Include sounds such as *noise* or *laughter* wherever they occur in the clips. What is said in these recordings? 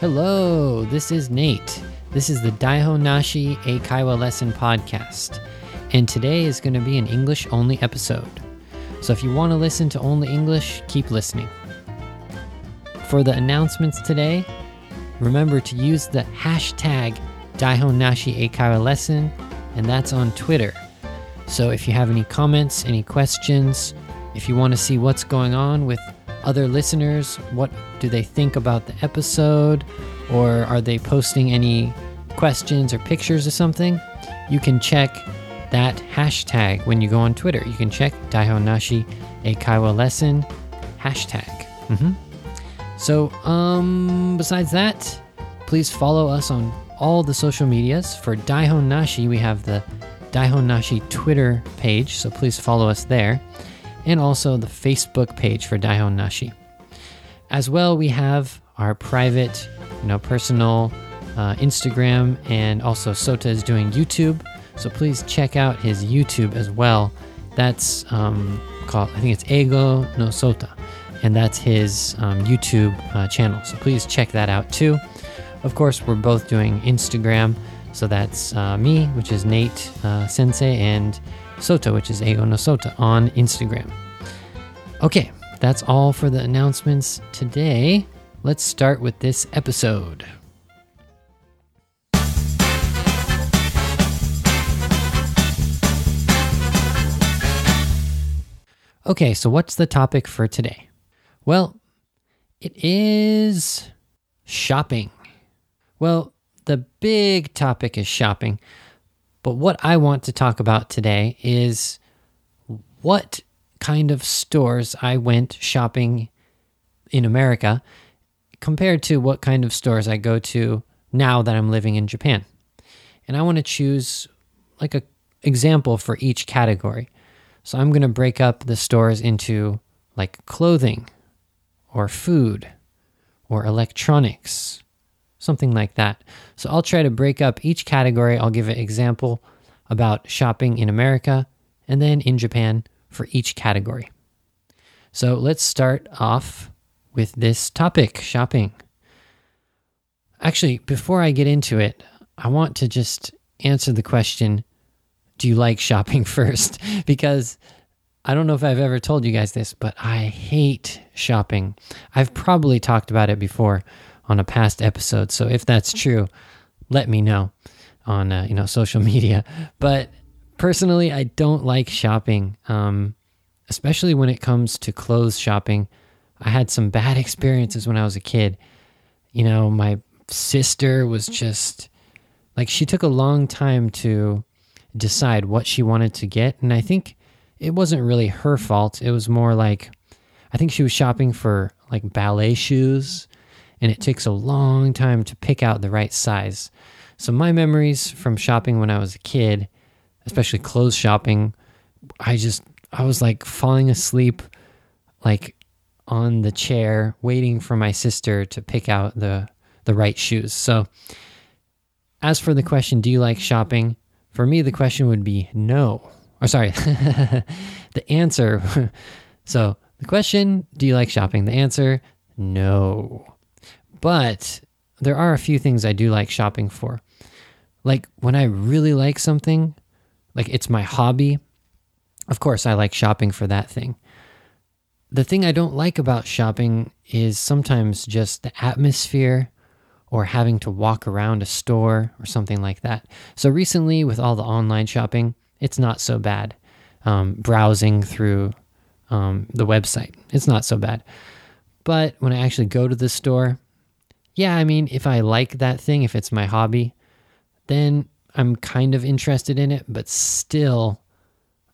Hello, this is Nate. This is the Daihon Nashi Eikaiwa Lesson Podcast, and today is going to be an English only episode. So if you want to listen to only English, keep listening. For the announcements today, remember to use the hashtag Daihon Nashi Eikaiwa Lesson, and that's on Twitter. So if you have any comments, any questions, if you want to see what's going on with other listeners, what do they think about the episode, or are they posting any questions or pictures or something? You can check that hashtag when you go on Twitter. You can check Daihon Nashi Eikaiwa Lesson hashtag. hmm So, um, besides that, please follow us on all the social medias. For Daihon Nashi, we have the Daihon Nashi Twitter page, so please follow us there and also the Facebook page for Daihon Nashi. As well, we have our private, you know, personal uh, Instagram, and also Sota is doing YouTube. So please check out his YouTube as well. That's um, called, I think it's Eigo no Sota, and that's his um, YouTube uh, channel. So please check that out too. Of course, we're both doing Instagram. So that's uh, me, which is Nate uh, Sensei, and Sota, which is Eigo no Sota on Instagram. Okay, that's all for the announcements today. Let's start with this episode. Okay, so what's the topic for today? Well, it is shopping. Well, the big topic is shopping, but what I want to talk about today is what kind of stores I went shopping in America compared to what kind of stores I go to now that I'm living in Japan. And I want to choose like a example for each category. So I'm going to break up the stores into like clothing or food or electronics, something like that. So I'll try to break up each category. I'll give an example about shopping in America and then in Japan for each category. So let's start off with this topic shopping. Actually, before I get into it, I want to just answer the question Do you like shopping *laughs* first? because I don't know if I've ever told you guys this, but I hate shopping. I've probably talked about it before on a past episode. So if that's true, let me know on uh, you know social *laughs* media. But personally, I don't like shopping, um, especially when it comes to clothes shopping. I had some bad *laughs* experiences when I was a kid. You know, my sister was just like, she took a long time to decide what she wanted to get. And I think it wasn't really her fault. It was more like, I think she was shopping for like ballet shoes, and it takes a long time to pick out the right size. So, my memories from shopping when I was a kid especially clothes shopping, I just I was like falling asleep like on the chair waiting for my sister to pick out the the right shoes. So as for the question, do you like shopping? For me the question would be no. Or sorry. *laughs* the answer *laughs* so the question, do you like shopping? The answer, no. But there are a few things I do like shopping for. Like when I really like something, like it's my hobby. Of course, I like shopping for that thing. The thing I don't like about shopping is sometimes just the atmosphere or having to walk around a store or something like that. So, recently, with all the online shopping, it's not so bad. Um, browsing through um, the website, it's not so bad. But when I actually go to the store, yeah, I mean, if I like that thing, if it's my hobby, then I'm kind of interested in it, but still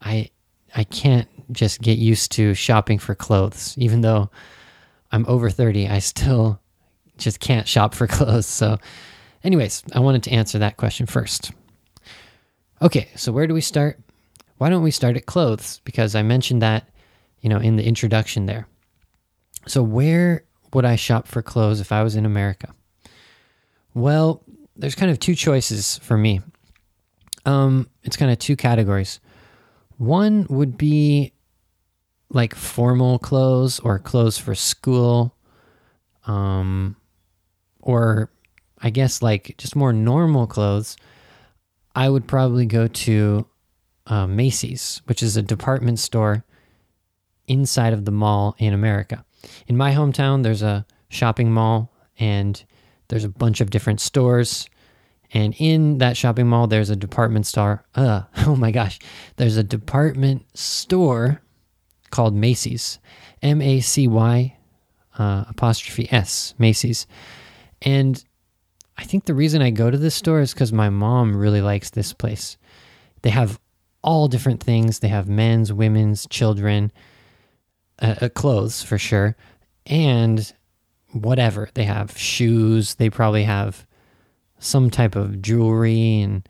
I I can't just get used to shopping for clothes. Even though I'm over 30, I still just can't shop for *laughs* clothes. So anyways, I wanted to answer that question first. Okay, so where do we start? Why don't we start at clothes because I mentioned that, you know, in the introduction there. So where would I shop for clothes if I was in America? Well, there's kind of two choices for me. Um, it's kind of two categories. One would be like formal clothes or clothes for school, um, or I guess like just more normal clothes, I would probably go to uh, Macy's, which is a department store inside of the mall in America. In my hometown, there's a shopping mall and there's a bunch of different stores. And in that shopping mall, there's a department store. Uh, *laughs* oh my gosh. There's a department store called Macy's. M A C Y uh, apostrophe S, Macy's. And I think the reason I go to this store is because my mom really likes this place. They have all different things. They have men's, women's, children, uh, uh, clothes for sure, and whatever. They have shoes. They probably have some type of jewelry and,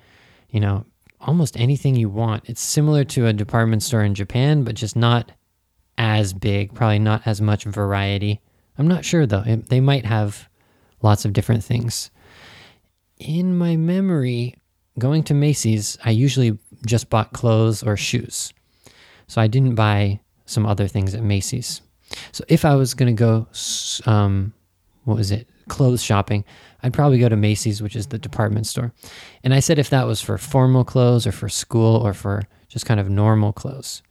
you know, almost anything you want. It's similar to a department store in Japan, but just not as big, probably not as much variety. I'm not sure though. It, they might have lots of different things. In my memory, going to Macy's, I usually just bought clothes or shoes. So I didn't buy some other things at Macy's. So if I was going to go, um, what was it, clothes shopping, I'd probably go to Macy's, which is the department store. And I said if that was for formal clothes or for school or for just kind of normal clothes.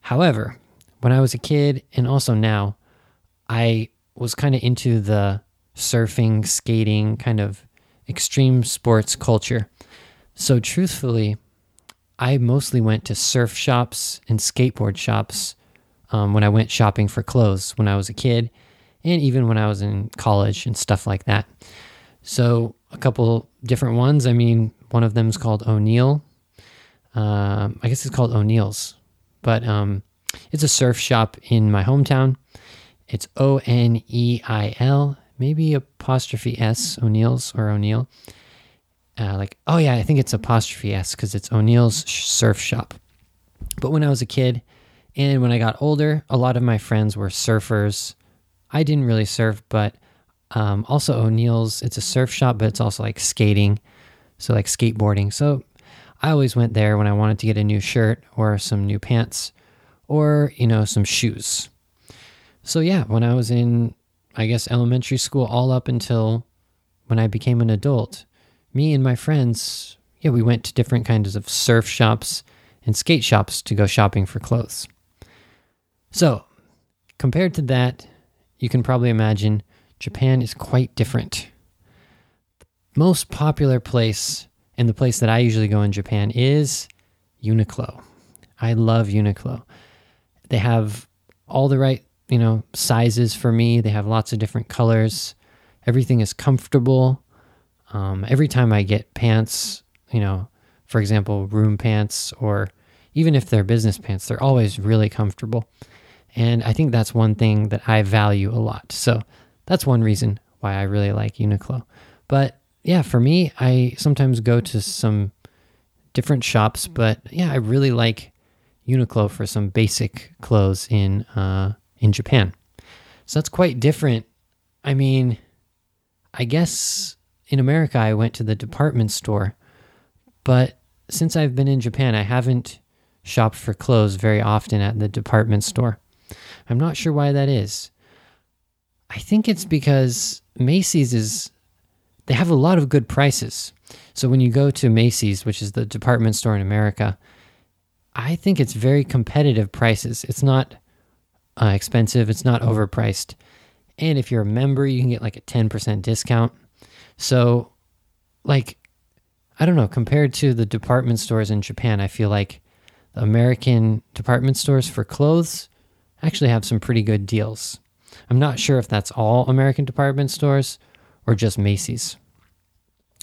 However, when I was a kid and also now, I was kind of into the surfing, skating, kind of extreme sports culture. So, truthfully, I mostly went to surf shops and skateboard shops um, when I went shopping for clothes when I was a kid, and even when I was in college and stuff like that. So, a couple different ones. I mean, one of them is called O'Neill. Um, I guess it's called O'Neill's, but um, it's a surf shop in my hometown. It's O N E I L, maybe apostrophe S, O'Neill's or O'Neill. Uh, like, oh yeah, I think it's apostrophe S because it's O'Neill's Surf Shop. But when I was a kid and when I got older, a lot of my friends were surfers. I didn't really surf, but um, also O'Neill's, it's a surf shop, but it's also like skating, so like skateboarding. So I always went there when I wanted to get a new shirt or some new pants or, you know, some shoes. So, yeah, when I was in, I guess, elementary school, all up until when I became an adult, me and my friends, yeah, we went to different kinds of surf shops and skate shops to go shopping for clothes. So, compared to that, you can probably imagine Japan is quite different. The most popular place and the place that I usually go in Japan is Uniqlo. I love Uniqlo. They have all the right, you know, sizes for me. They have lots of different colors. Everything is comfortable. Um, every time I get pants, you know, for example, room pants, or even if they're business pants, they're always really comfortable. And I think that's one thing that I value a lot. So that's one reason why I really like Uniqlo. But yeah, for me, I sometimes go to some different shops, but yeah, I really like Uniqlo for some basic clothes in uh, in Japan. So that's quite different. I mean, I guess in America I went to the department store, but since I've been in Japan, I haven't shopped for clothes very often at the department store. I'm not sure why that is. I think it's because Macy's is they have a lot of good prices. So when you go to Macy's, which is the department store in America, I think it's very competitive prices. It's not uh, expensive, it's not overpriced. And if you're a member, you can get like a 10% discount. So, like, I don't know, compared to the department stores in Japan, I feel like American department stores for clothes actually have some pretty good deals. I'm not sure if that's all American department stores or just Macy's.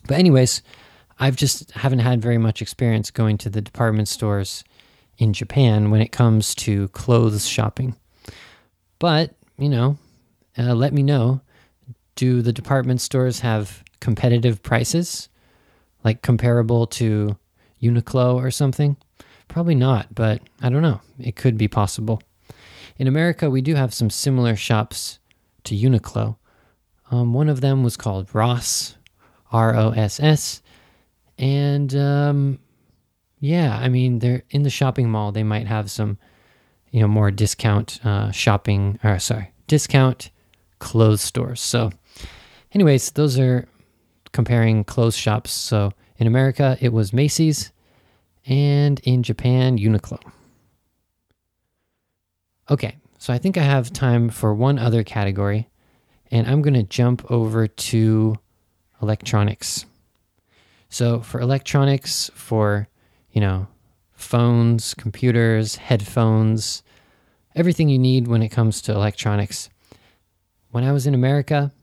But, anyways, I've just haven't had very much experience going to the department stores in Japan when it comes to clothes shopping. But, you know, uh, let me know do the department stores have competitive prices, like comparable to Uniqlo or something? Probably not, but I don't know. It could be possible. In America, we do have some similar shops to Uniqlo. Um, one of them was called Ross, R O S S, and um, yeah, I mean, they're in the shopping mall. They might have some, you know, more discount uh, shopping, or sorry, discount clothes stores. So, anyways, those are comparing clothes shops. So in America, it was Macy's, and in Japan, Uniqlo. Okay, so I think I have time for one other category, and I'm going to jump over to electronics. So for electronics, for, you know, phones, computers, headphones, everything you need when it comes to electronics. When I was in America,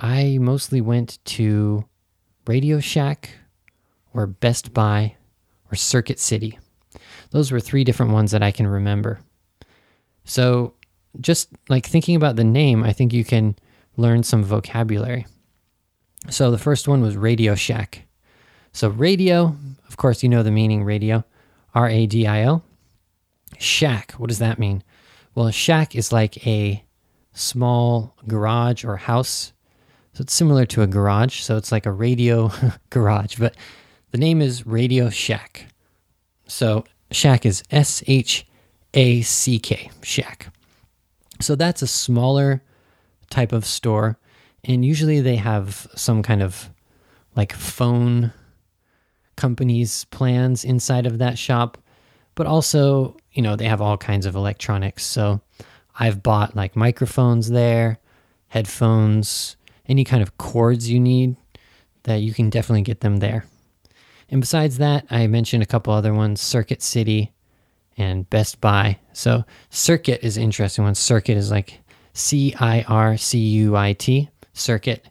I mostly went to Radio Shack or Best Buy or Circuit City. Those were three different ones that I can remember. So, just like thinking about the name, I think you can learn some vocabulary. So, the first one was Radio Shack. So, radio, of course, you know the meaning radio, R A D I O. Shack, what does that mean? Well, a shack is like a small garage or house. So, it's similar to a garage. So, it's like a radio *laughs* garage, but the name is Radio Shack. So Shack is S H A C K, Shack. So that's a smaller type of store. And usually they have some kind of like phone companies plans inside of that shop. But also, you know, they have all kinds of electronics. So I've bought like microphones there, headphones, any kind of cords you need that you can definitely get them there. And besides that, I mentioned a couple other ones Circuit City and Best Buy. So, Circuit is interesting one. Circuit is like C I R C U I T, Circuit.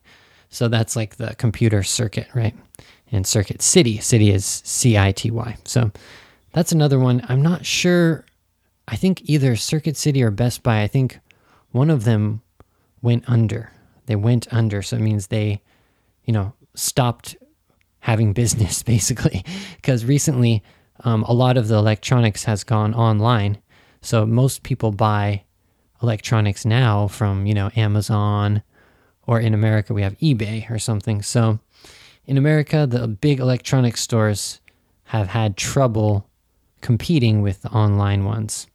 So, that's like the computer circuit, right? And Circuit City, City is C I T Y. So, that's another one. I'm not sure. I think either Circuit City or Best Buy, I think one of them went under. They went under. So, it means they, you know, stopped having *laughs* business basically because recently um, a lot of the electronics has gone online. So most people buy electronics now from you know amazon or in america we have ebay or something. So in america the big electronics stores have had trouble competing with the online ones.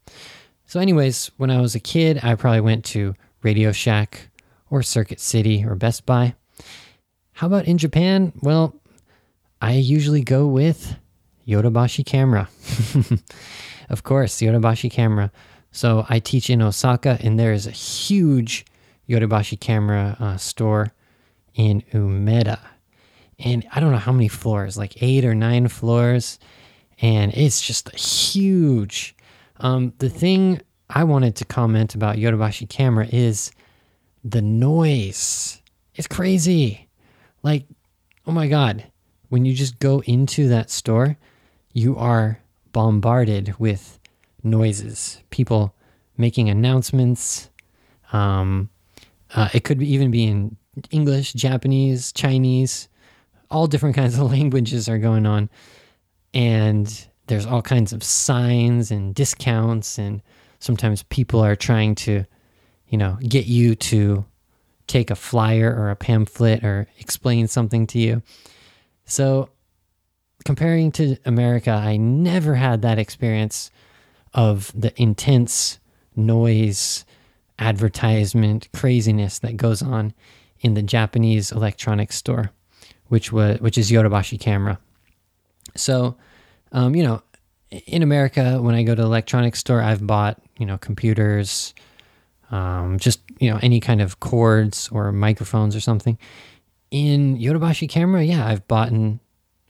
So anyways when i was a kid i probably went to radio shack or circuit city or best buy. How about in japan? Well I usually go with Yodobashi camera. *laughs* of course, Yodobashi camera. So I teach in Osaka, and there is a huge Yodobashi camera uh, store in Umeda. And I don't know how many floors, like eight or nine floors. And it's just huge. Um, the thing I wanted to comment about Yodobashi camera is the noise. It's crazy. Like, oh my God when you just go into that store, you are bombarded with noises, people making announcements. Um, uh, it could even be in English, Japanese, Chinese, all different *laughs* kinds of languages are going on. And there's all kinds of signs and discounts, and sometimes people are trying to, you know, get you to take a flyer or a pamphlet or explain something to you. So, comparing to America, I never had that experience of the intense noise, advertisement, craziness that goes on in the Japanese electronics store, which was which is Yodobashi Camera. So, um, you know, in America, when I go to the electronics store, I've bought you know computers, um, just you know any kind of cords or microphones or something in Yodobashi camera, yeah, I've bought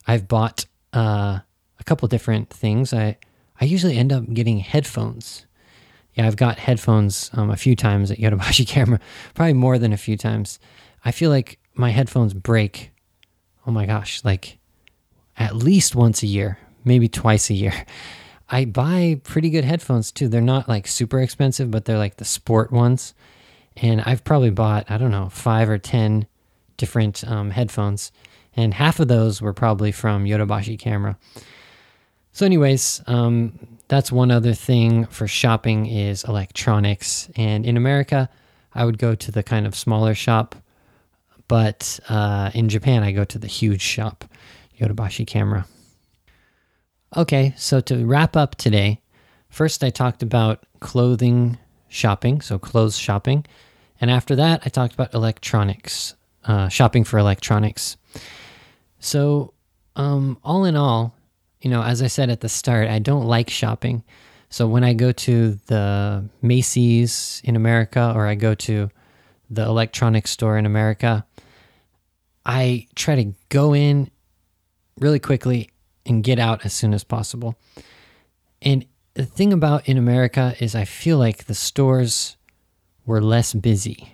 I've bought uh, a couple different things. I I usually end up getting headphones. Yeah, I've got headphones um, a few times at Yodobashi *laughs* camera, probably more than a few times. I feel like my headphones break. Oh my gosh, like at least once a year, maybe twice a year. I buy pretty good headphones too. They're not like super expensive, but they're like the sport ones. And I've probably bought, I don't know, five or 10 different um, headphones, and half of those were probably from Yodobashi Camera. So, anyways, um, that's one other thing for shopping is electronics. And in America, I would go to the kind of smaller shop, but uh, in Japan, I go to the huge shop, Yodobashi Camera. Okay, so to wrap up today, first I talked about clothing shopping, so clothes shopping. And after that, I talked about electronics, uh, shopping for electronics. So, um, all in all, you know, as I said at the start, I don't like shopping. So when I go to the Macy's in America or I go to the electronics store in America, I try to go in really quickly and get out as soon as possible. And the thing about in America is I feel like the stores were less busy.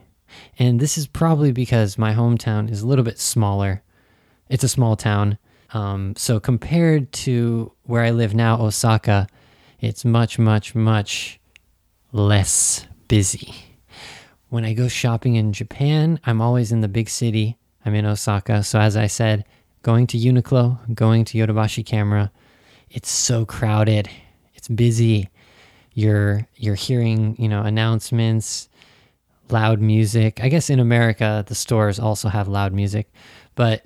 And this is probably because my hometown is a little bit smaller. It's a small town. Um, so compared to where I live now, Osaka, it's much, much, much less busy. When I go shopping in Japan, I'm always in the big city. I'm in Osaka. So, as I said, going to Uniqlo, going to Yodobashi Camera, it's so crowded. It's busy. You're you're hearing, you know, announcements, loud music. I guess in America the stores also have loud music, but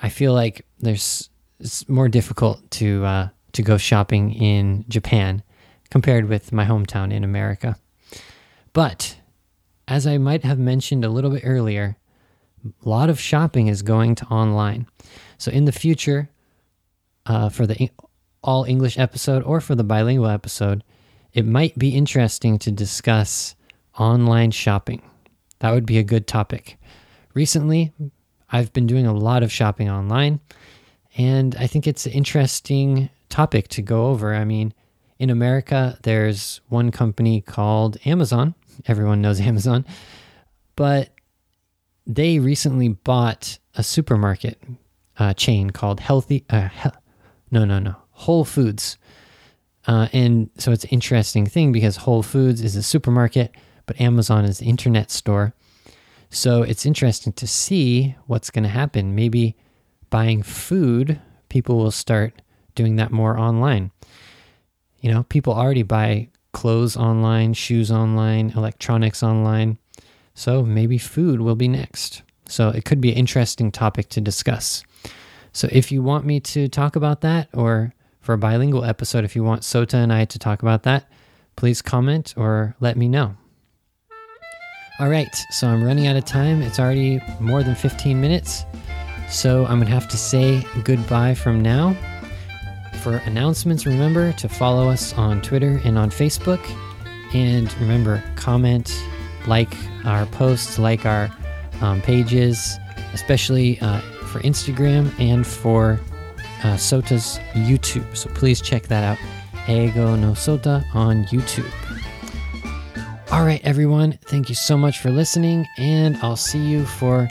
I feel like there's it's more difficult to uh, to go shopping in Japan compared with my hometown in America. But as I might have mentioned a little bit earlier, a lot of shopping is going to online. So in the future, uh, for the all English episode or for the bilingual episode, it might be interesting to discuss online shopping. That would be a good topic. Recently, I've been doing a lot of shopping online, and I think it's an interesting topic to go over. I mean, in America, there's one company called Amazon. Everyone knows *laughs* Amazon. But they recently bought a supermarket uh, chain called Healthy. Uh, he- no, no, no. Whole Foods. Uh, and so it's an interesting thing because Whole Foods is a supermarket, but Amazon is the internet store. So it's interesting to see what's going to happen. Maybe buying food, people will start doing that more online. You know, people already buy clothes online, shoes online, electronics online. So maybe food will be next. So it could be an interesting topic to discuss. So if you want me to talk about that, or for a bilingual episode, if you want Sota and I to talk about that, please comment or let me know. All right, so I'm running out of time. It's already more than 15 minutes. So I'm going to have to say goodbye from now. For announcements, remember to follow us on Twitter and on Facebook. And remember, comment, like our posts, like our um, pages, especially uh, for Instagram and for uh, Sota's YouTube. So please check that out. Eigo no Sota on YouTube. All right, everyone. Thank you so much for listening, and I'll see you for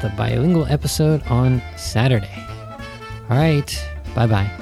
the bilingual episode on Saturday. All right. Bye bye.